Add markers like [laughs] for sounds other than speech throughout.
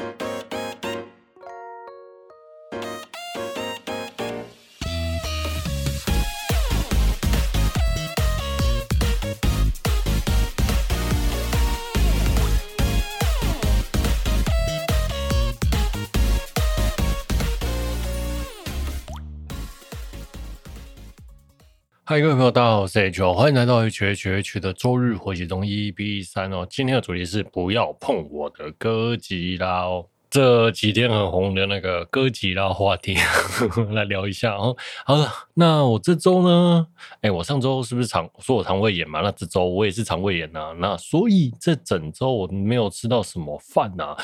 ん?嗨，各位朋友，大家好，我是 H，欢迎来到 H H H 的周日回血中 E B 三哦。今天的主题是不要碰我的歌吉拉哦。这几天很红的那个歌吉拉话题，呵 [laughs] 呵来聊一下哦。好了，那我这周呢？哎，我上周是不是肠说我肠胃炎嘛？那这周我也是肠胃炎呐、啊。那所以这整周我没有吃到什么饭呐、啊。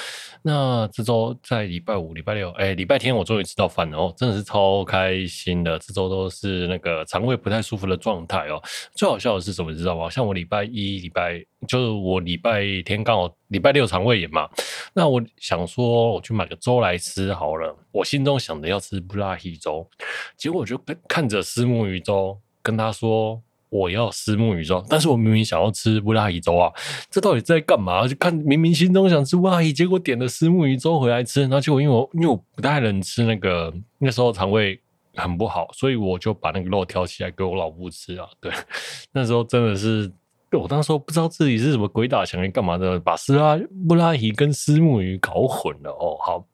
那这周在礼拜五、礼拜六，哎，礼拜天我终于吃到饭了哦，真的是超开心的。这周都是那个肠胃不太舒服的状态哦。最好笑的是什么，你知道吗？像我礼拜一、礼拜。就是我礼拜天刚好礼拜六肠胃炎嘛，那我想说我去买个粥来吃好了。我心中想着要吃布拉提粥，结果我就看着虱目鱼粥，跟他说我要虱目鱼粥，但是我明明想要吃布拉提粥啊，这到底在干嘛？就看明明心中想吃布拉提，结果点了虱目鱼粥回来吃，然后结果因为我因为我不太能吃那个，那时候肠胃很不好，所以我就把那个肉挑起来给我老婆吃啊。对，[laughs] 那时候真的是。我当时不知道自己是什么鬼打墙，干嘛的，把斯拉布拉提跟虱目鱼搞混了哦。好，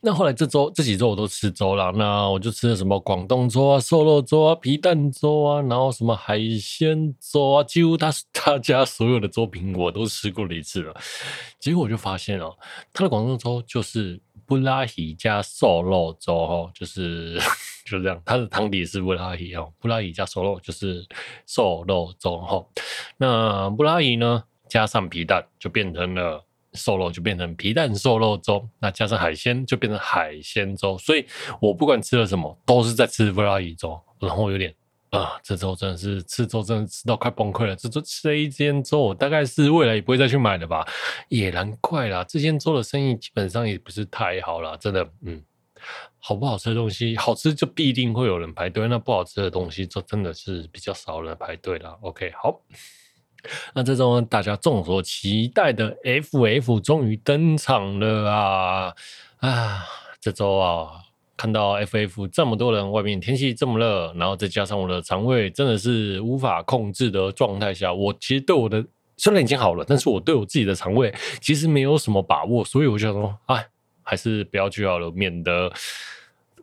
那后来这周这几周我都吃粥了，那我就吃了什么广东粥啊、瘦肉粥啊、皮蛋粥啊，然后什么海鲜粥啊，几乎他他家所有的粥品我都吃过了一次了。结果我就发现哦，他的广东粥就是布拉提加瘦肉粥哦，就是。[laughs] 就这样，它的汤底是布拉提哦，布拉提加瘦肉就是瘦肉粥哈。那布拉提呢，加上皮蛋就变成了瘦肉，就变成皮蛋瘦肉粥。那加上海鲜就变成海鲜粥。所以我不管吃了什么，都是在吃布拉伊粥。然后有点啊，这周真的是吃粥真的吃到快崩溃了。这周吃了一间粥，我大概是未来也不会再去买了吧？也难怪啦，这间粥的生意基本上也不是太好啦，真的，嗯。好不好吃的东西，好吃就必定会有人排队。那不好吃的东西，就真的是比较少人排队了。OK，好，那这周大家众所期待的 FF 终于登场了啊！啊，这周啊，看到 FF 这么多人，外面天气这么热，然后再加上我的肠胃真的是无法控制的状态下，我其实对我的虽然已经好了，但是我对我自己的肠胃其实没有什么把握，所以我就想说，哎。还是不要去好了，免得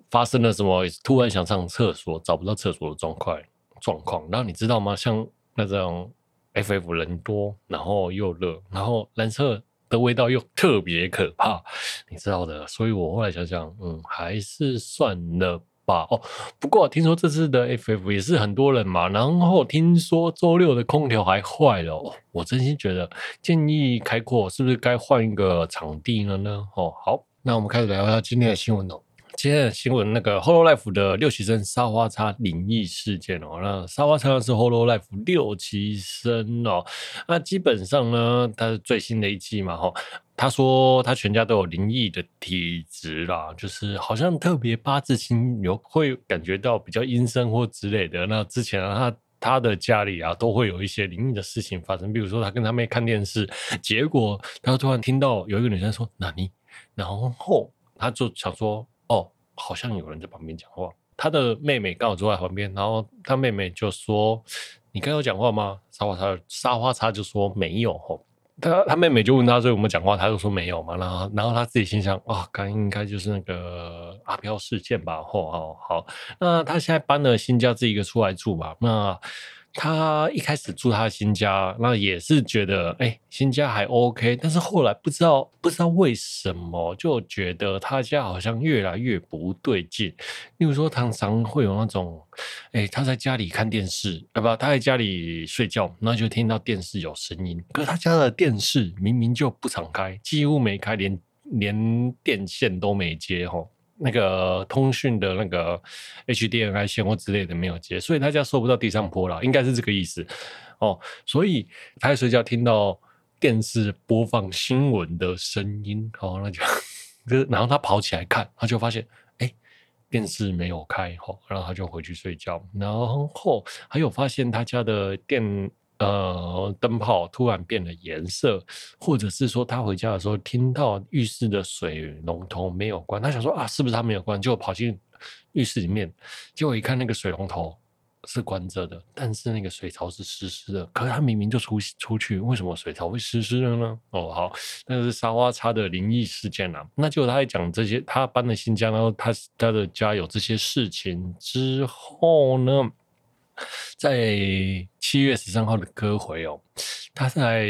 发生了什么突然想上厕所找不到厕所的状况状况。然后你知道吗？像那种 FF 人多，然后又热，然后蓝色的味道又特别可怕，你知道的。所以我后来想想，嗯，还是算了吧。哦，不过听说这次的 FF 也是很多人嘛，然后听说周六的空调还坏了。我真心觉得建议开阔是不是该换一个场地了呢？哦，好。那我们开始聊一下今天的新闻哦。今天的新闻，那个 Hololive 的六期生沙发叉灵异事件哦。那沙发叉是 Hololive 六期生哦。那基本上呢，他是最新的一期嘛，哈。他说他全家都有灵异的体质啦，就是好像特别八字轻，有会感觉到比较阴森或之类的。那之前啊，他他的家里啊，都会有一些灵异的事情发生，比如说他跟他妹看电视，结果他突然听到有一个女生说：“那你。”然后他就想说：“哦，好像有人在旁边讲话。”他的妹妹刚好坐在旁边，然后他妹妹就说：“你刚有讲话吗？”沙发叉沙发叉就说：“没有。”吼，他他妹妹就问他说：“有没有讲话？”他就说：“没有嘛。”然后然后他自己心想：“啊，刚应该就是那个阿飘事件吧？”吼，好，好，那他现在搬了新家，自己一个出来住吧。那。他一开始住他新家，那也是觉得哎、新家还 OK，但是后来不知道不知道为什么，就觉得他家好像越来越不对劲。例如说，常常会有那种，哎、他在家里看电视，啊不，他在家里睡觉，那就听到电视有声音，可是他家的电视明明就不常开，几乎没开，连连电线都没接，吼。那个通讯的那个 HDMI 线或之类的没有接，所以他家收不到地上波了，应该是这个意思哦。所以他在睡觉听到电视播放新闻的声音，哦，那就，然后他跑起来看，他就发现，哎，电视没有开，哦，然后他就回去睡觉，然后还有发现他家的电。呃灯泡突然变了颜色，或者是说他回家的时候听到浴室的水龙头没有关，他想说啊是不是他没有关，就跑进浴室里面，结果一看那个水龙头。是关着的，但是那个水槽是湿湿的。可是他明明就出出去，为什么水槽会湿湿的呢？哦，好，那是沙发擦的灵异事件啊。那就他在讲这些，他搬了新家，然后他他的家有这些事情之后呢，[laughs] 在七月十三号的歌回哦，他在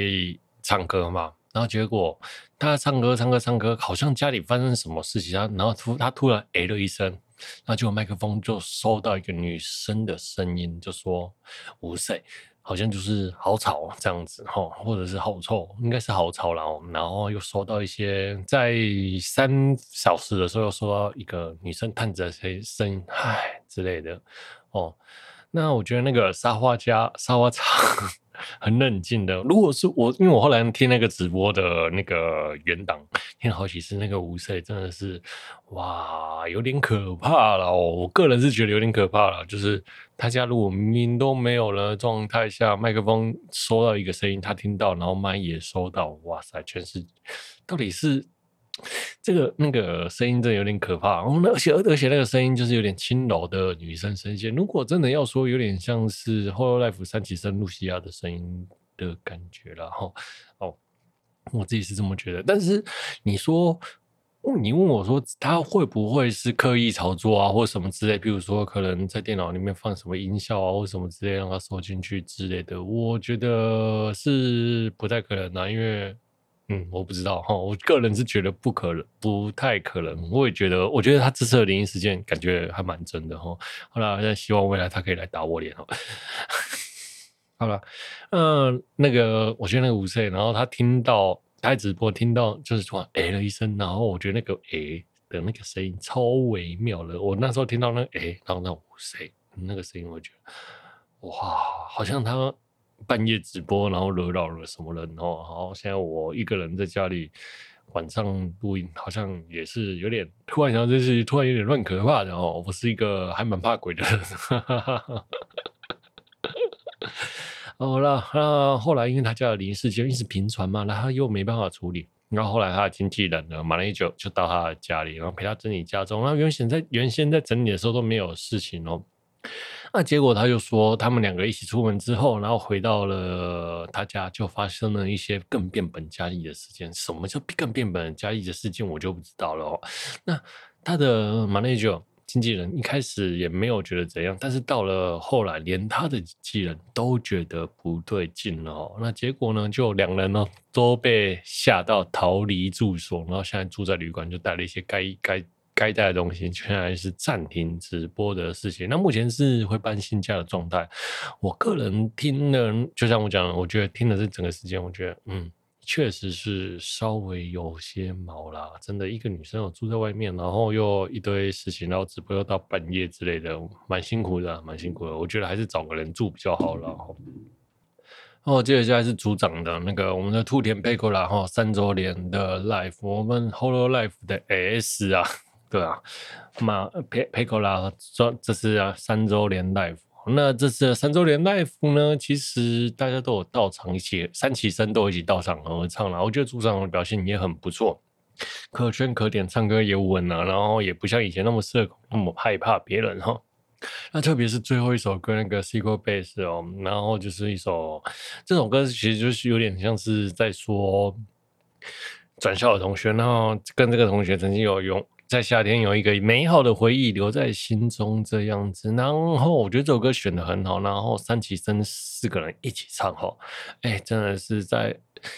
唱歌嘛，然后结果他唱歌唱歌唱歌，好像家里发生什么事情，他然后突他突然哎了一声。那就麦克风就收到一个女生的声音，就说“五岁”，好像就是好吵这样子哈，或者是好臭，应该是好吵然后，然后又收到一些在三小时的时候又收到一个女生叹着谁声音“唉”之类的哦。那我觉得那个沙发家沙发场很冷静的。如果是我，因为我后来听那个直播的那个原档，听好几次，那个五岁真的是哇，有点可怕了哦。我个人是觉得有点可怕了，就是他家如果明明都没有了状态下，麦克风收到一个声音，他听到，然后麦也收到，哇塞，全是到底是。这个那个声音真的有点可怕，而且而且那个声音就是有点轻柔的女生声线。如果真的要说，有点像是《Hollow Life》三期生露西亚的声音的感觉了哈。哦，我自己是这么觉得。但是你说，你问我说，他会不会是刻意炒作啊，或什么之类？比如说，可能在电脑里面放什么音效啊，或什么之类，让他收进去之类的？我觉得是不太可能的，因为。嗯，我不知道哈，我个人是觉得不可能，不太可能。我也觉得，我觉得他这次的灵异事件感觉还蛮真的哈。好了，现在希望未来他可以来打我脸哦。[laughs] 好了，嗯，那个我觉得那个五岁，然后他听到开直播，听到就是突然哎了一声，然后我觉得那个哎的那个声音超微妙的。我那时候听到那个哎，然后那五岁那个声音，我觉得哇，好像他。半夜直播，然后惹扰了什么人哦？好，现在我一个人在家里晚上录音，好像也是有点突然想到，这是突然有点乱可怕的哦。我是一个还蛮怕鬼的人。[laughs] 好了，那后来因为他家的灵异事件一直频传嘛，然后又没办法处理，然后后来他的经纪人呢，马上就就到他的家里，然后陪他整理家中。然后原先在原先在整理的时候都没有事情哦。那结果他就说，他们两个一起出门之后，然后回到了他家，就发生了一些更变本加厉的事件。什么叫更变本加厉的事件，我就不知道了哦。那他的 manager 经纪人一开始也没有觉得怎样，但是到了后来，连他的经纪人都觉得不对劲了哦。那结果呢，就两人呢都被吓到逃离住所，然后现在住在旅馆，就带了一些该该。该带的东西，全然是暂停直播的事情。那目前是会搬新家的状态。我个人听了，就像我讲，我觉得听了这整个时间，我觉得嗯，确实是稍微有些毛啦。真的，一个女生有住在外面，然后又一堆事情，然后直播又到半夜之类的，蛮辛苦的，蛮辛苦的。我觉得还是找个人住比较好了。哦，接下来是组长的那个我们的兔田佩克啦哈，三周年的 Life，我们 Holo Life 的 S 啊。对啊，马佩佩科拉说这是啊三周年 live，那这次三周年 live 呢，其实大家都有到场，一起三起生都一起到场合唱了。我觉得组长的表现也很不错，可圈可点，唱歌也稳啊，然后也不像以前那么社恐，那么害怕别人哈。那特别是最后一首歌那个 Secret Base 哦，然后就是一首这首歌，其实就是有点像是在说转校的同学，然后跟这个同学曾经有用。在夏天有一个美好的回忆留在心中，这样子。然后我觉得这首歌选得很好，然后三期生四个人一起唱，哈，哎，真的是在，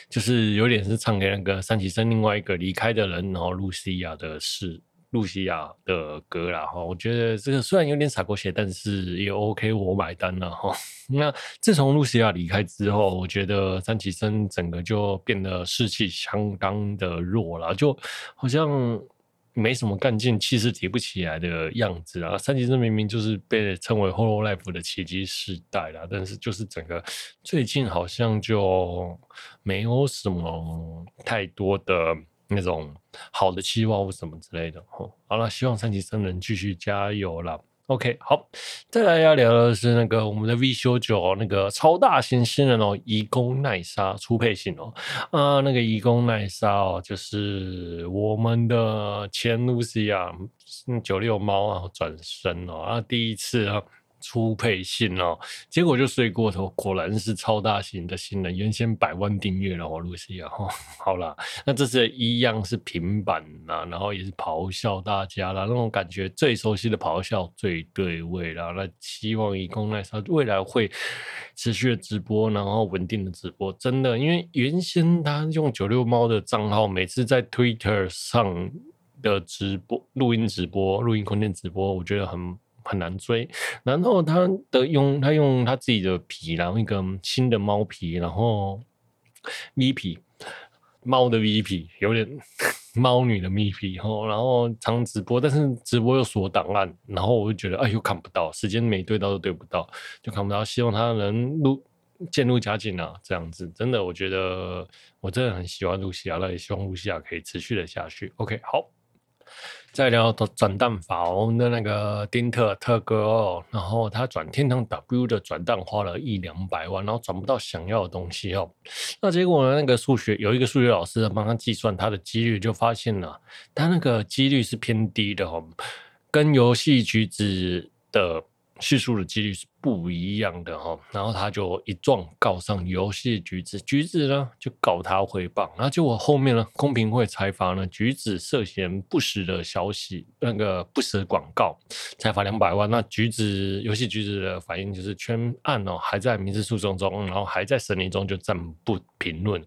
就是有点是唱给那个三期生另外一个离开的人，然后露西亚的事，露西亚的歌啦，哈。我觉得这个虽然有点洒狗血，但是也 OK，我买单了，哈。[laughs] 那自从露西亚离开之后，我觉得三期生整个就变得士气相当的弱了，就好像。没什么干劲，气势提不起来的样子啊！三级生明明就是被称为 Hololive 的奇迹时代啦，但是就是整个最近好像就没有什么太多的那种好的期望或什么之类的。好了，希望三级生能继续加油啦。OK，好，再来要聊的是那个我们的 V 修九那个超大型新人哦，移宫耐杀初配型哦，啊，那个移宫耐杀哦，就是我们的前露西亚九六猫啊转身哦，啊，第一次啊。初配信哦，结果就睡过头，果然是超大型的新人，原先百万订阅了哦，露西亚哈，[laughs] 好啦，那这次一样是平板啦，然后也是咆哮大家啦，那种感觉最熟悉的咆哮最对味啦，那希望伊宫奈纱未来会持续的直播，然后稳定的直播，真的，因为原先他用九六猫的账号，每次在 Twitter 上的直播、录音直播、录音空间直播，我觉得很。很难追，然后他的用他用他自己的皮，然后一个新的猫皮，然后 V 皮，猫的 V 皮，有点 [laughs] 猫女的 V 皮，然后然后常直播，但是直播又锁档案，然后我就觉得哎呦看不到，时间没对到都对不到，就看不到，希望他能入渐入佳境啊，这样子真的，我觉得我真的很喜欢露西亚，那也希望露西亚可以持续的下去。OK，好。再聊到转蛋法，我们的那个丁特特哥哦，然后他转天堂 W 的转蛋花了一两百万，然后转不到想要的东西哦。那结果呢？那个数学有一个数学老师帮他计算他的几率，就发现了他那个几率是偏低的哦，跟游戏局子的。叙述的几率是不一样的哈，然后他就一状告上游戏橘子，橘子呢就告他诽谤，然后结果后面呢公平会裁罚呢橘子涉嫌不实的消息，那个不实广告，裁罚两百万。那橘子游戏橘子的反应就是全案哦还在民事诉讼中，然后还在审理中，就暂不评论。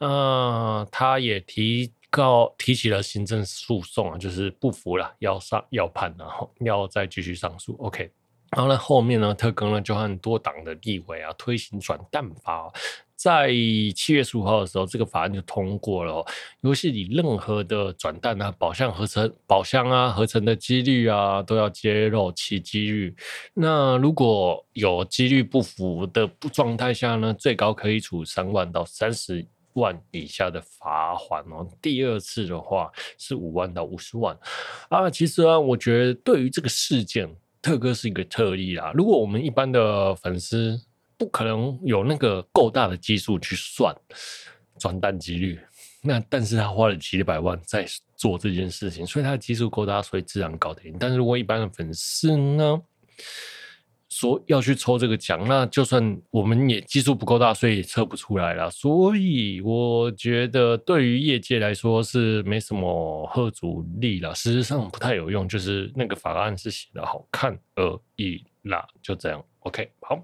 呃，他也提告提起了行政诉讼啊，就是不服了，要上要判，然后要再继续上诉。OK。然后呢，后面呢，特更呢就很多党的立委啊推行转蛋法，在七月十五号的时候，这个法案就通过了。游戏里任何的转蛋啊、宝箱合成、宝箱啊合成的几率啊，都要揭露其几率。那如果有几率不符的不状态下呢，最高可以处三万到三十万以下的罚款哦。第二次的话是五万到五十万啊。其实啊，我觉得对于这个事件。特哥是一个特例啦。如果我们一般的粉丝不可能有那个够大的基数去算转单几率，那但是他花了几百万在做这件事情，所以他的基数够大，所以自然搞定。但是如果一般的粉丝呢？说要去抽这个奖，那就算我们也技术不够大，所以也测不出来了。所以我觉得对于业界来说是没什么贺阻力了，事实上不太有用，就是那个法案是写的好看而已啦，就这样。OK，好。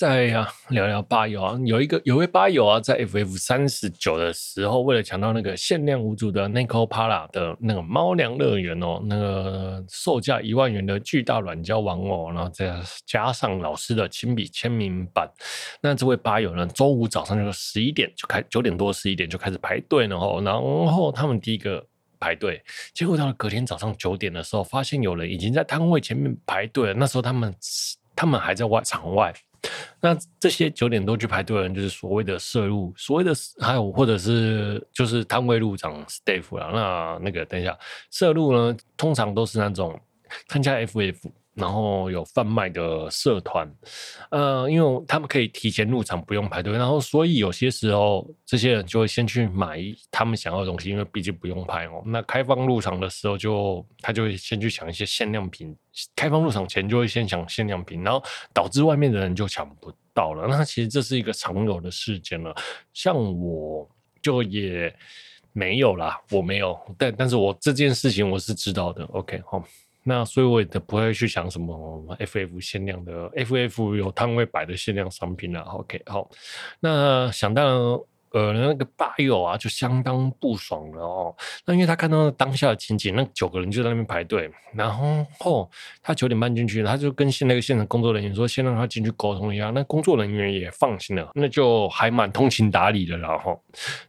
再呀、啊，聊聊吧友啊，有一个有位吧友啊，在 FF 三十九的时候，为了抢到那个限量无主的 Nekopara 的那个猫粮乐园哦，那个售价一万元的巨大软胶玩偶，然后再加上老师的亲笔签名版，那这位吧友呢，周五早上就十一点就开，九点多十一点就开始排队了哦，然后他们第一个排队，结果到了隔天早上九点的时候，发现有人已经在摊位前面排队了，那时候他们他们还在外场外。那这些九点多去排队的人，就是所谓的摄入，所谓的还有或者是就是摊位入长 staff 啊。那那个等一下，摄入呢，通常都是那种参加 FF。然后有贩卖的社团，呃，因为他们可以提前入场，不用排队，然后所以有些时候这些人就会先去买他们想要的东西，因为毕竟不用排哦。那开放入场的时候就，他就会先去抢一些限量品，开放入场前就会先抢限量品，然后导致外面的人就抢不到了。那其实这是一个常有的事件了，像我就也没有啦，我没有，但但是我这件事情我是知道的。OK，好。那所以我也不会去想什么 FF 限量的，FF 有摊位摆的限量商品啊。OK，好，那想当然。呃，那个吧友啊，就相当不爽了哦。那因为他看到当下的情景，那九个人就在那边排队，然后后他九点半进去，他就跟现那个现场工作人员说，先让他进去沟通一下。那工作人员也放心了，那就还蛮通情达理的了哈。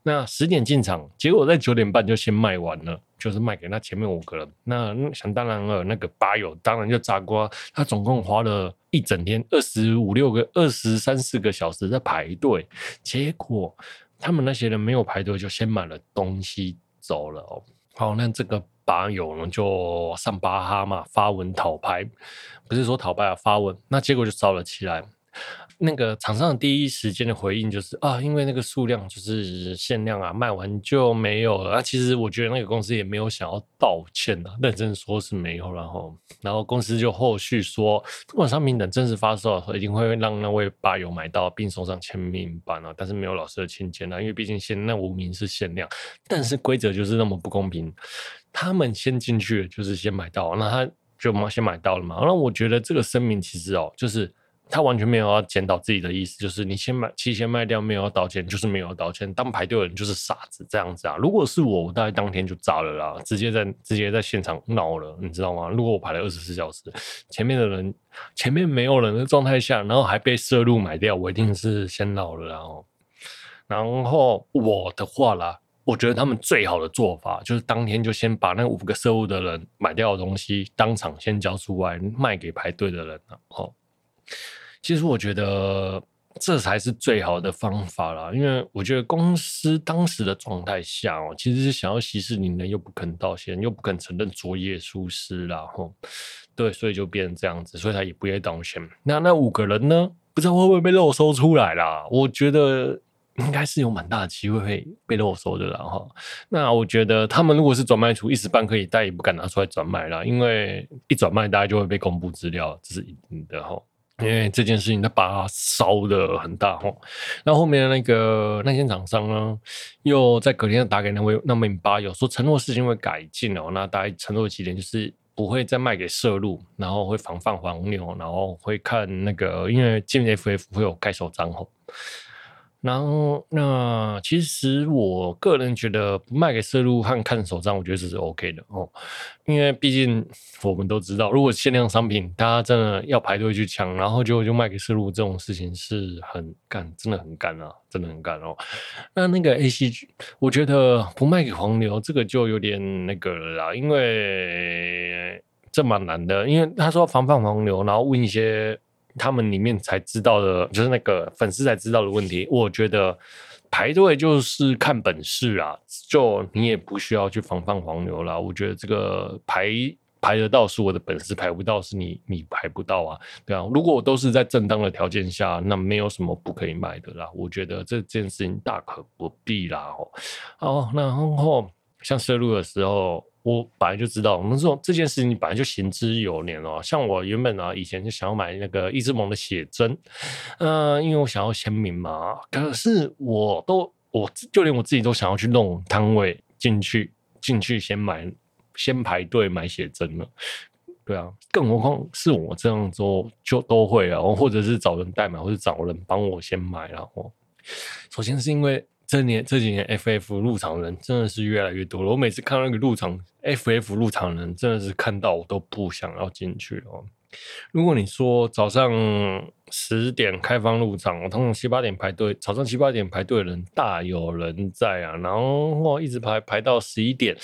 那十点进场，结果在九点半就先卖完了，就是卖给那前面五个人。那想当然了，那个吧友当然就炸锅，他总共花了一整天二十五六个、二十三四个小时在排队，结果。他们那些人没有排队就先买了东西走了哦。好，那这个吧友呢就上巴哈嘛发文讨拍，不是说讨拍啊，发文，那结果就烧了起来。那个厂商第一时间的回应就是啊，因为那个数量就是限量啊，卖完就没有了。啊，其实我觉得那个公司也没有想要道歉的，认真说是没有。然后，然后公司就后续说，这款商品等正式发售的时候，一定会让那位吧友买到并送上签名版啊，但是没有老师的亲签啊，因为毕竟限那无名是限量，但是规则就是那么不公平，他们先进去就是先买到，那他就先买到了嘛。那我觉得这个声明其实哦，就是。他完全没有要检讨自己的意思，就是你先买，提前卖掉，没有要道歉，就是没有要道歉。当排队的人就是傻子，这样子啊。如果是我，我大概当天就炸了啦，直接在直接在现场闹了，你知道吗？如果我排了二十四小时，前面的人前面没有人的状态下，然后还被摄入买掉，我一定是先闹了。然后，然后我的话啦，我觉得他们最好的做法就是当天就先把那五个色鹿的人买掉的东西当场先交出来，卖给排队的人了。哦。其实我觉得这才是最好的方法啦，因为我觉得公司当时的状态下哦，其实是想要息事宁人，又不肯道歉，又不肯承认作业疏失啦，吼，对，所以就变成这样子，所以他也不愿道歉。那那五个人呢？不知道会不会被漏收出来啦？我觉得应该是有蛮大的机会会被漏收的啦，哈。那我觉得他们如果是转卖出一时半刻也，大家也不敢拿出来转卖啦，因为一转卖，大家就会被公布资料，这是一定的，哈。因为这件事情，他把它烧得很大吼，那后面那个那些厂商呢，又在隔天打给那位那名吧友说，承诺事情会改进哦，那大概承诺几点，就是不会再卖给摄入，然后会防范黄牛，然后会看那个，因为进 FF 会有盖手章吼。然后，那其实我个人觉得不卖给色鹿和看手账，我觉得这是 OK 的哦。因为毕竟我们都知道，如果限量商品，大家真的要排队去抢，然后就就卖给色鹿，这种事情是很干，真的很干啊，真的很干哦。那那个 ACG，我觉得不卖给黄牛，这个就有点那个了啦，因为这蛮难的，因为他说防范黄牛，然后问一些。他们里面才知道的，就是那个粉丝才知道的问题。我觉得排队就是看本事啊，就你也不需要去防范黄牛啦。我觉得这个排排得到是我的本事，排不到是你你排不到啊，对啊。如果我都是在正当的条件下，那没有什么不可以卖的啦。我觉得这件事情大可不必啦。哦，好，然后像摄入的时候。我本来就知道，我们这种这件事情本来就行之有年哦。像我原本啊，以前就想要买那个一之盟的写真，嗯、因为我想要签名嘛。可是我都，我就连我自己都想要去弄摊位进去，进去先买，先排队买写真了。对啊，更何况是我这样做就都会啊，或者是找人代买，或者找人帮我先买了。哦，首先是因为。这年这几年，FF 入场人真的是越来越多了。我每次看到那个入场 FF 入场人，真的是看到我都不想要进去哦。如果你说早上十点开放入场，我通常七八点排队，早上七八点排队的人大有人在啊，然后一直排排到十一点。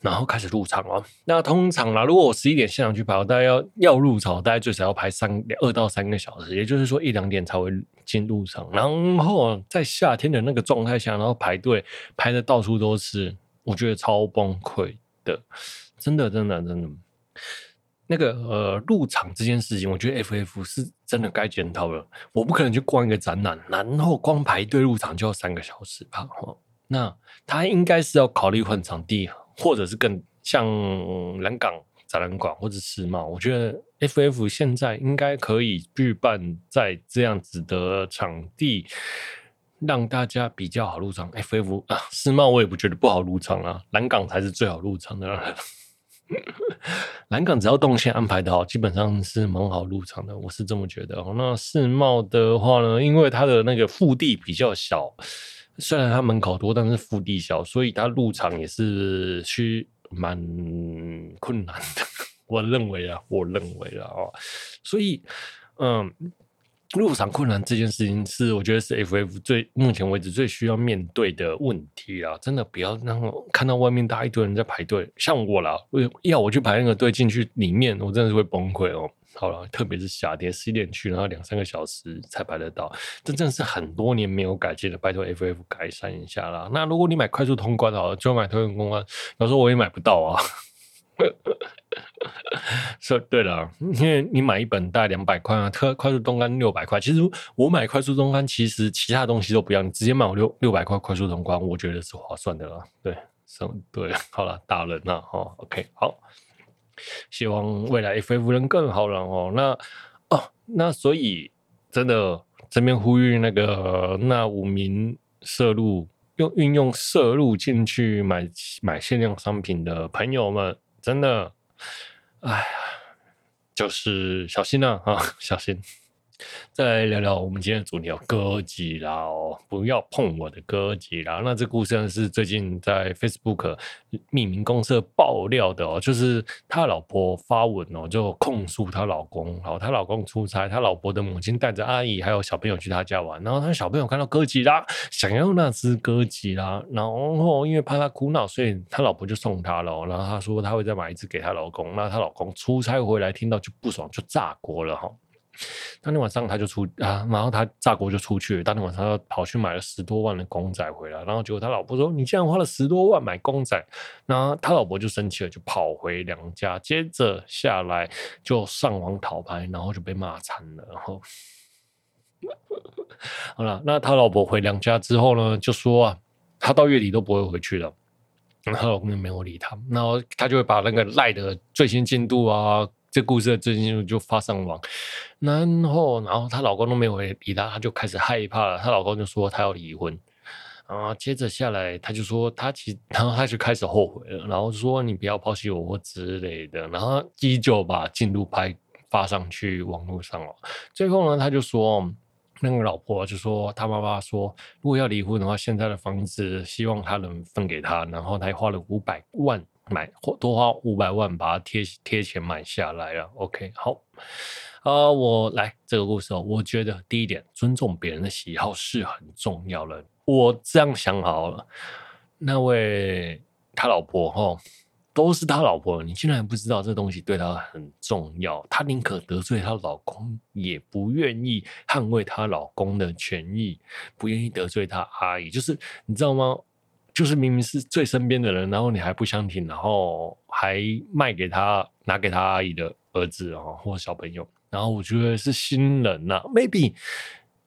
然后开始入场哦。那通常啦，如果我十一点现场去排，大概要要入场，大概最少要排三二到三个小时，也就是说一两点才会进入场。然后在夏天的那个状态下，然后排队排的到处都是，我觉得超崩溃的，真的真的真的。那个呃，入场这件事情，我觉得 FF 是真的该检讨了。我不可能去逛一个展览，然后光排队入场就要三个小时吧？哈，那他应该是要考虑换场地。或者是更像南港展览馆或者世贸，我觉得 FF 现在应该可以举办在这样子的场地，让大家比较好入场。FF 啊，世贸我也不觉得不好入场啊，南港才是最好入场的。[laughs] 南港只要动线安排的好，基本上是蛮好入场的，我是这么觉得。那世贸的话呢，因为它的那个腹地比较小。虽然它门口多，但是腹地小，所以它入场也是需蛮困难的。[laughs] 我认为啊，我认为啊，哦，所以嗯，入场困难这件事情是，我觉得是 FF 最目前为止最需要面对的问题啊！真的不要让我看到外面大一堆人在排队，像我啦，要我去排那个队进去里面，我真的是会崩溃哦。好了，特别是夏天十一点去，然后两三个小时才排得到，这真的是很多年没有改进了，拜托 FF 改善一下啦。那如果你买快速通关好了，就买通用通关，有时候我也买不到啊。[laughs] 说对了，因为你买一本大概两百块啊，特快速通关六百块。其实我买快速通关，其实其他东西都不要，你直接买我六六百块快速通关，我觉得是划算的啦。对，是，对，好了，大人了哦，OK，好，希望未来 FF 能更好了哦。那哦，那所以真的这边呼吁那个那五名摄入用运用摄入进去买买限量商品的朋友们。真的，哎呀，就是小心啊，啊，小心。再来聊聊我们今天的主题哦，哥吉拉，不要碰我的哥吉拉。那这故事呢是最近在 Facebook 匿名公社爆料的哦，就是他老婆发文哦，就控诉她老公，然后她老公出差，他老婆的母亲带着阿姨还有小朋友去他家玩，然后他小朋友看到哥吉拉，想要那只哥吉拉，然后因为怕他哭闹，所以他老婆就送他了。然后他说他会再买一只给他老公，那他老公出差回来听到就不爽，就炸锅了哈。当天晚上他就出啊，然后他炸锅就出去。当天晚上他跑去买了十多万的公仔回来，然后结果他老婆说：“你竟然花了十多万买公仔！”然后他老婆就生气了，就跑回娘家，接着下来就上网讨拍，然后就被骂惨了。然后好了，那他老婆回娘家之后呢，就说啊，他到月底都不会回去了。然后他老公就没有理他，然后他就会把那个赖的最新进度啊。这故事的最近就发上网，然后，然后她老公都没有回理她，她就开始害怕了。她老公就说她要离婚，啊，接着下来，她就说她其，[laughs] 然后她就开始后悔了，然后说你不要抛弃我或之类的，然后依旧把进度拍发上去网络上了。最后呢，他就说那个老婆就说他妈妈说，如果要离婚的话，现在的房子希望他能分给他，然后他花了五百万。买或多花五百万把它贴贴钱买下来了。OK，好，啊、呃，我来这个故事哦。我觉得第一点，尊重别人的喜好是很重要的。我这样想好了，那位他老婆哈，都是他老婆，你竟然不知道这东西对他很重要，他宁可得罪他老公，也不愿意捍卫他老公的权益，不愿意得罪他阿姨，就是你知道吗？就是明明是最身边的人，然后你还不相挺，然后还卖给他，拿给他阿姨的儿子哦，或小朋友，然后我觉得是心冷呐、Maybe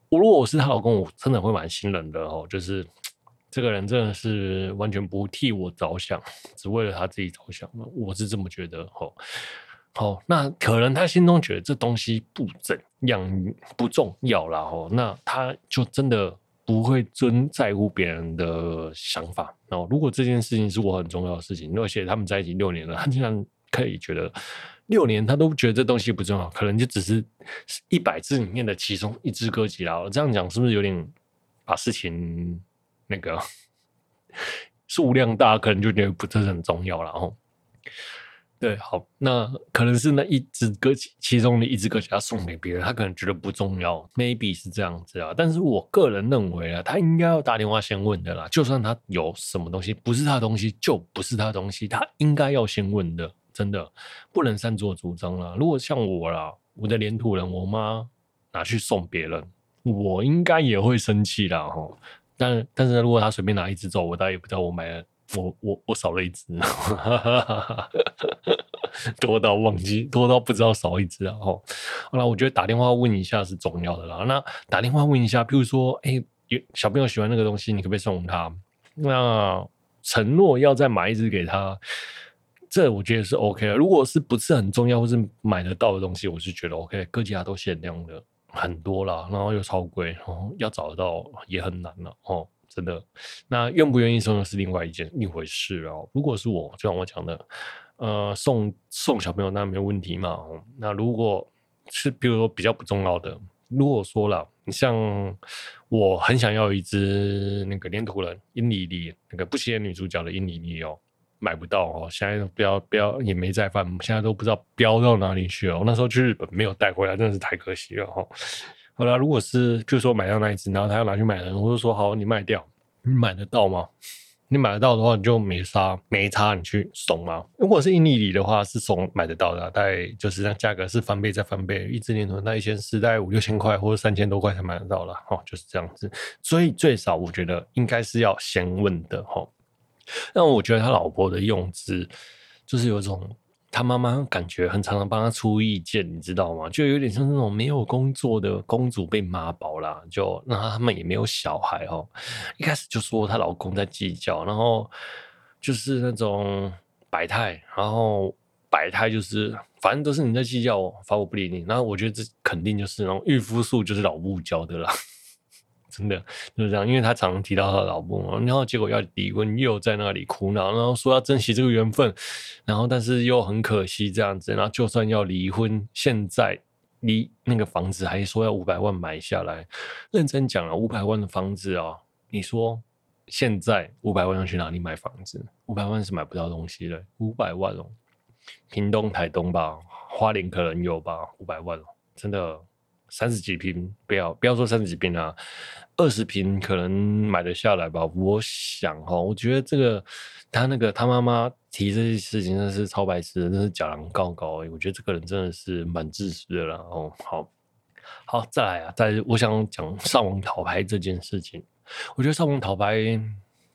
我如果我是她老公，我真的会蛮心冷的哦。就是这个人真的是完全不替我着想，只为了他自己着想，我是这么觉得哦。好，那可能他心中觉得这东西不怎样不重要了哦，那他就真的。不会真在乎别人的想法哦。如果这件事情是我很重要的事情，而且他们在一起六年了，他竟然可以觉得六年他都觉得这东西不重要，可能就只是一百只里面的其中一只哥吉拉。这样讲是不是有点把事情那个 [laughs] 数量大，可能就觉得不是很重要了哦。对，好，那可能是那一只歌，其中的一只歌曲要送给别人，他可能觉得不重要，maybe 是这样子啊。但是我个人认为啊，他应该要打电话先问的啦。就算他有什么东西不是他的东西，就不是他的东西，他应该要先问的，真的不能擅作主张啦。如果像我啦，我的连土人，我妈拿去送别人，我应该也会生气啦哈。但但是如果他随便拿一只走，我倒也不知道我买了。我我我少了一只，[laughs] 多到忘记，多到不知道少一只啊！吼，好了，我觉得打电话问一下是重要的啦。那打电话问一下，譬如说，哎、小朋友喜欢那个东西，你可不可以送他？那承诺要再买一只给他，这我觉得是 OK 的。如果是不是很重要，或是买得到的东西，我是觉得 OK。各家都限量的很多啦，然后又超贵，然后要找得到也很难了哦。真的，那愿不愿意送又是另外一件一回事哦。如果是我，就像我讲的，呃，送送小朋友那没有问题嘛。那如果是比如说比较不重要的，如果说了，你像我很想要一只那个粘土人英里里，那个不起眼女主角的英里里哦，买不到哦，现在标标也没在贩，现在都不知道标到哪里去了。我那时候去日本没有带回来，真的是太可惜了哈。好了，如果是就是说买到那一只，然后他要拿去买人，我就说好，你卖掉，你买得到吗？你买得到的话，你就没差没差，你去怂吗。如果是印尼里的话，是怂买得到的，大概就是让价格是翻倍再翻倍，一只年头那一千四，大概五六千块或者三千多块才买得到了，哦，就是这样子。所以最少我觉得应该是要先问的，哈。那我觉得他老婆的用词就是有种。他妈妈感觉很常常帮他出意见，你知道吗？就有点像那种没有工作的公主被妈宝啦。就那他们也没有小孩哦。一开始就说她老公在计较，然后就是那种百态，然后百态就是反正都是你在计较，反正我不理你。然后我觉得这肯定就是那种御夫术，就是老母教的啦。真的就是这样，因为他常常提到他老婆，然后结果要离婚，又在那里哭闹，然后说要珍惜这个缘分，然后但是又很可惜这样子，然后就算要离婚，现在离那个房子还说要五百万买下来，认真讲了五百万的房子啊、哦，你说现在五百万要去哪里买房子？五百万是买不到东西的，五百万哦，屏东、台东吧，花莲可能有吧，五百万哦，真的。三十几平，不要不要说三十几平啊，二十平可能买得下来吧。我想哈，我觉得这个他那个他妈妈提这些事情真的是超白痴的，真是假狼告告。我觉得这个人真的是蛮自私的啦。哦，好，好，再来啊，再，我想讲上网讨牌这件事情。我觉得上网讨牌。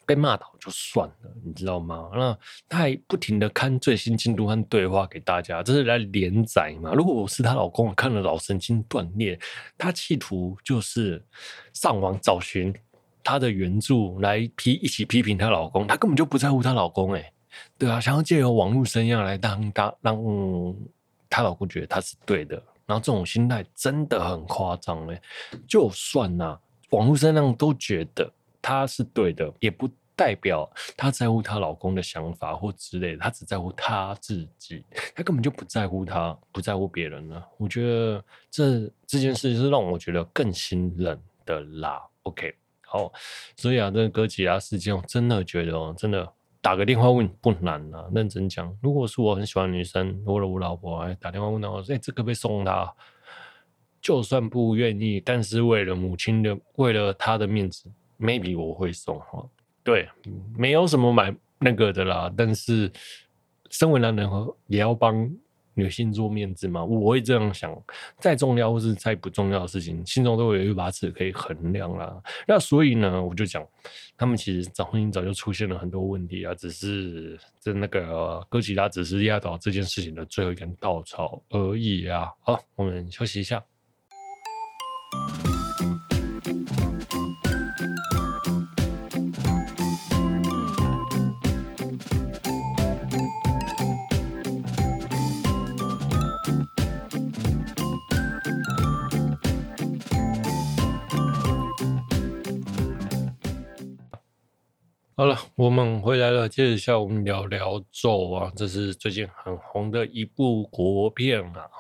被骂倒就算了，你知道吗？那他还不停的看最新进度和对话给大家，这是来连载嘛？如果我是她老公，我看了脑神经断裂。她企图就是上网找寻她的原著来批一起批评她老公，她根本就不在乎她老公哎、对啊，想要借由网络声量来当当让她老公觉得他是对的，然后这种心态真的很夸张哎，就算呐、网络声量都觉得。她是对的，也不代表她在乎她老公的想法或之类的，她只在乎她自己，[laughs] 她根本就不在乎她，不在乎别人了。我觉得这这件事是让我觉得更心冷的啦。OK，好，所以啊，这个哥吉拉事件，我真的觉得，真的打个电话问不难啊。认真讲，如果是我很喜欢女生，或者我老婆，哎，打电话问她，我说，哎，这可不可以送她？就算不愿意，但是为了母亲的，为了她的面子。Maybe 我会送哈，对，没有什么买那个的啦。但是，身为男人也要帮女性做面子嘛。我会这样想，再重要或是再不重要的事情，心中都有一把尺可以衡量啦。那所以呢，我就讲，他们其实早婚姻早就出现了很多问题啊，只是这那个哥吉拉只是压倒这件事情的最后一根稻草而已啊。好，我们休息一下。好了，我们回来了。接着下，我们聊聊咒啊，这是最近很红的一部国片啊。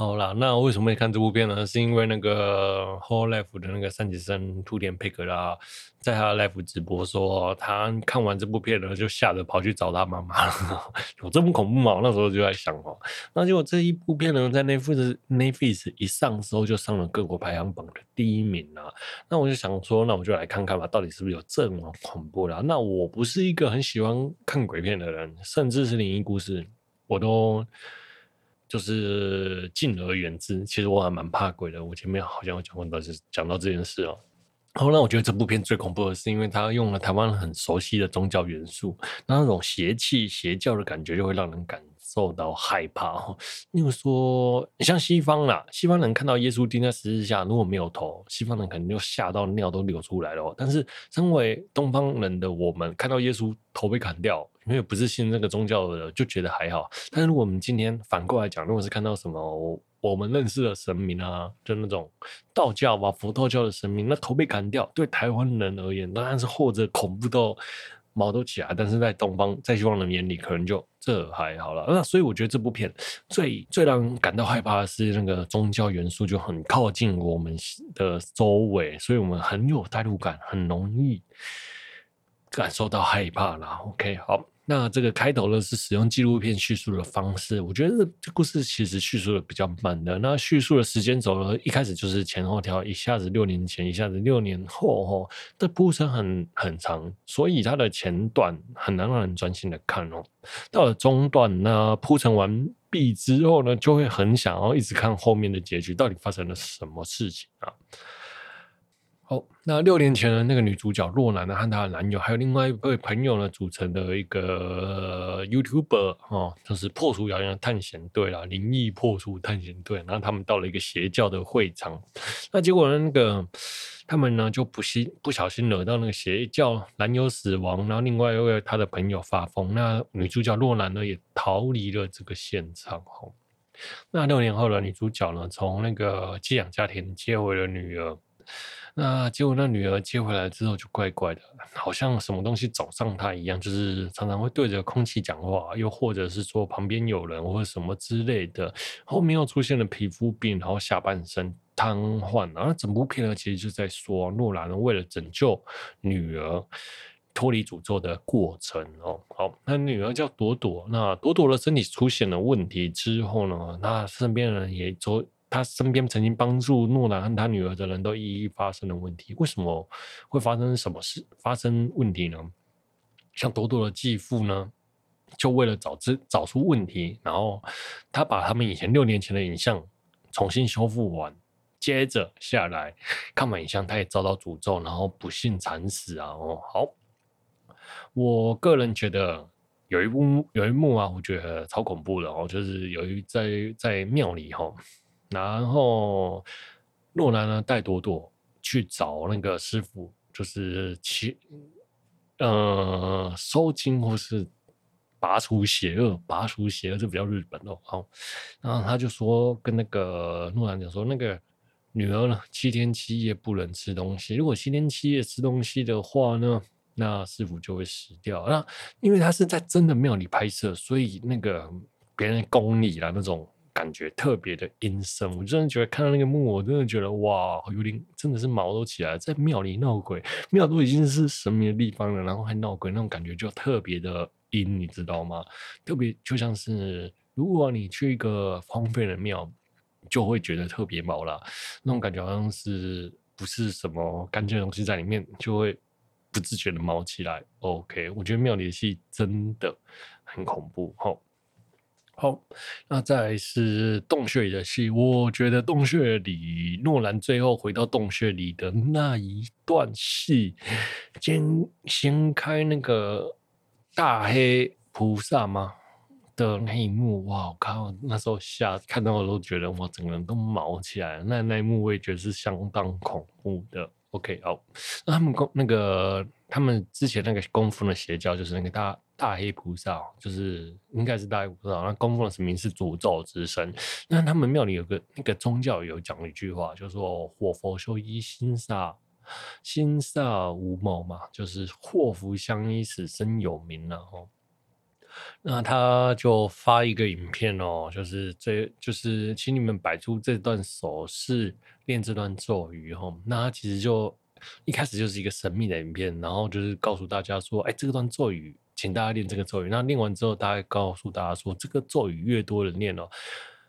好啦，那为什么会看这部片呢？是因为那个 Whole Life 的那个三级生兔田佩格拉，在他的 live 直播说，他看完这部片呢，就吓得跑去找他妈妈了。[laughs] 有这么恐怖吗？那时候就在想哦，那结果这一部片呢，在 Netflix Netflix 一上时候就上了各国排行榜的第一名啊。那我就想说，那我就来看看吧，到底是不是有这么恐怖啦？那我不是一个很喜欢看鬼片的人，甚至是灵异故事，我都。就是敬而远之。其实我还蛮怕鬼的。我前面好像有讲过，但是讲到这件事哦。后来，我觉得这部片最恐怖的是，因为它用了台湾很熟悉的宗教元素，那那种邪气、邪教的感觉就会让人感受到害怕哦。例 [laughs] 如说，像西方啦，西方人看到耶稣钉在十字架，如果没有头，西方人肯定就吓到尿都流出来了。但是身为东方人的我们，看到耶稣头被砍掉。因为不是信那个宗教的，就觉得还好。但是如果我们今天反过来讲，如果是看到什么我们认识的神明啊，就那种道教吧、佛道教的神明，那头被砍掉，对台湾人而言当然是或者恐怖到毛都起来。但是在东方、在西方人眼里，可能就这还好了。那所以我觉得这部片最最让人感到害怕的是那个宗教元素就很靠近我们的周围，所以我们很有代入感，很容易。感受到害怕了。OK，好。那这个开头呢，是使用纪录片叙述的方式，我觉得这故事其实叙述的比较慢的。那叙述的时间轴呢，一开始就是前后调，一下子六年前，一下子六年后，吼，这铺陈很很长，所以它的前段很难让人专心的看哦。到了中段呢，铺陈完毕之后呢，就会很想要一直看后面的结局，到底发生了什么事情啊？哦，那六年前的那个女主角洛兰呢，和她的男友还有另外一位朋友呢，组成的一个 YouTuber 哦，就是破除谣言的探险队啦，灵异破除探险队。然后他们到了一个邪教的会场，那结果呢，那个他们呢就不幸不小心惹到那个邪教男友死亡，然后另外一位他的朋友发疯，那女主角洛兰呢也逃离了这个现场。哦，那六年后的女主角呢，从那个寄养家庭接回了女儿。那结果，那女儿接回来之后就怪怪的，好像什么东西找上她一样，就是常常会对着空气讲话，又或者是说旁边有人或者什么之类的。后面又出现了皮肤病，然后下半身瘫痪。然后整部片呢，其实就在说诺兰为了拯救女儿脱离诅咒的过程哦。好，那女儿叫朵朵，那朵朵的身体出现了问题之后呢，那身边人也都。他身边曾经帮助诺兰和他女儿的人都一一发生了问题，为什么会发生什么事发生问题呢？像朵朵的继父呢，就为了找出找出问题，然后他把他们以前六年前的影像重新修复完，接着下来看完影像，他也遭到诅咒，然后不幸惨死啊！哦，好，我个人觉得有一幕有一幕啊，我觉得超恐怖的哦，就是有一在在庙里哈。然后诺兰呢带朵朵去找那个师傅，就是去呃收惊或是拔除邪恶，拔除邪恶就比较日本哦。好，然后他就说跟那个诺兰讲说，那个女儿呢七天七夜不能吃东西，如果七天七夜吃东西的话呢，那师傅就会死掉。那因为他是在真的庙里拍摄，所以那个别人宫里啦那种。感觉特别的阴森，我真的觉得看到那个墓，我真的觉得哇，有点真的是毛都起来了。在庙里闹鬼，庙都已经是神秘的地方了，然后还闹鬼，那种感觉就特别的阴，你知道吗？特别就像是如果你去一个荒废的庙，就会觉得特别毛啦。那种感觉好像是不是什么干净的东西在里面，就会不自觉的毛起来。OK，我觉得庙里的戏真的很恐怖，吼。好，那再来是洞穴里的戏。我觉得洞穴里诺兰最后回到洞穴里的那一段戏，先掀开那个大黑菩萨吗的那一幕，哇！靠，那时候吓看到我都觉得我整个人都毛起来了。那那一幕我也觉得是相当恐怖的。OK，好，那他们功那个他们之前那个功夫的邪教就是那个大。大黑菩萨就是应该是大黑菩萨，那供奉的神明是诅咒之神。那他们庙里有个那个宗教有讲一句话，就说“祸福相依，心煞心煞无谋”嘛，就是祸福相依，死生有名了哦。那他就发一个影片哦，就是这就是请你们摆出这段手势，练这段咒语哦。那他其实就一开始就是一个神秘的影片，然后就是告诉大家说，哎，这段咒语。请大家练这个咒语，那练完之后，大概告诉大家说，这个咒语越多人念哦，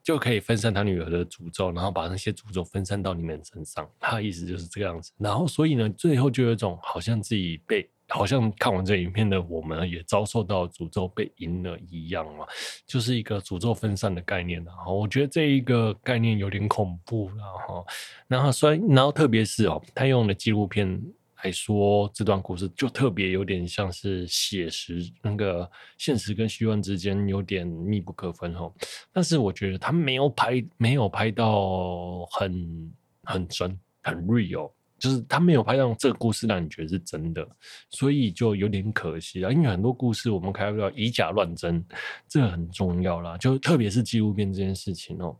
就可以分散他女儿的诅咒，然后把那些诅咒分散到你们身上。他的意思就是这个样子。然后，所以呢，最后就有一种好像自己被，好像看完这影片的我们也遭受到诅咒被赢了一样嘛，就是一个诅咒分散的概念。然后，我觉得这一个概念有点恐怖。然后，然后虽然，然后特别是哦，他用的纪录片。来说这段故事就特别有点像是写实，那个现实跟虚幻之间有点密不可分哦。但是我觉得他没有拍，没有拍到很很真，很 real，就是他没有拍到这个故事让你觉得是真的，所以就有点可惜啊。因为很多故事我们开不了以假乱真，这个很重要啦。就特别是纪录片这件事情哦，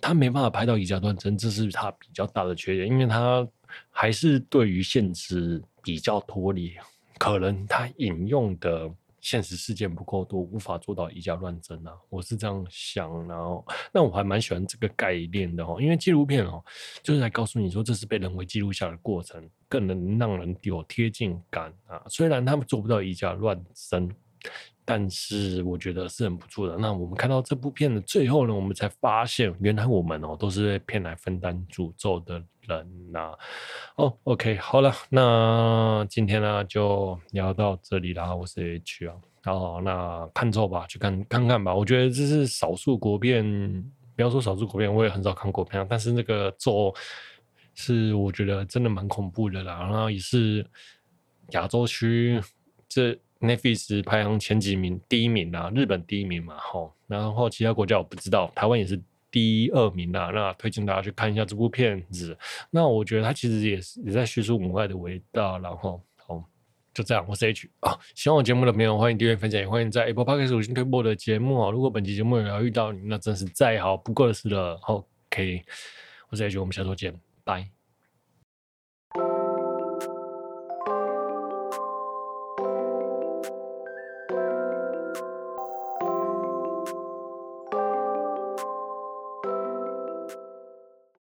他没办法拍到以假乱真，这是他比较大的缺点，因为他。还是对于现实比较脱离，可能他引用的现实事件不够多，无法做到以假乱真啊。我是这样想，然后那我还蛮喜欢这个概念的哦，因为纪录片哦，就是来告诉你说这是被人为记录下的过程，更能让人有贴近感啊。虽然他们做不到以假乱真。但是我觉得是很不错的。那我们看到这部片的最后呢，我们才发现，原来我们哦都是被骗来分担诅咒的人呐、哦，OK，好了，那今天呢就聊到这里啦。我是 H 啊，好，那看咒吧，去看看看吧。我觉得这是少数国片，不要说少数国片，我也很少看国片，但是那个咒是我觉得真的蛮恐怖的啦。然后也是亚洲区这。Netflix 排行前几名，第一名啊，日本第一名嘛，吼，然后其他国家我不知道，台湾也是第二名啊。那推荐大家去看一下这部片子。那我觉得它其实也是也在叙述母爱的伟大。然后，好，就这样，我是 H 啊。喜欢我节目的朋友，欢迎订阅分享，也欢迎在 Apple Podcast 五星推播的节目啊。如果本期节目有聊遇到你，那真是再好不过的事了。OK，我是 H，我们下周见，拜。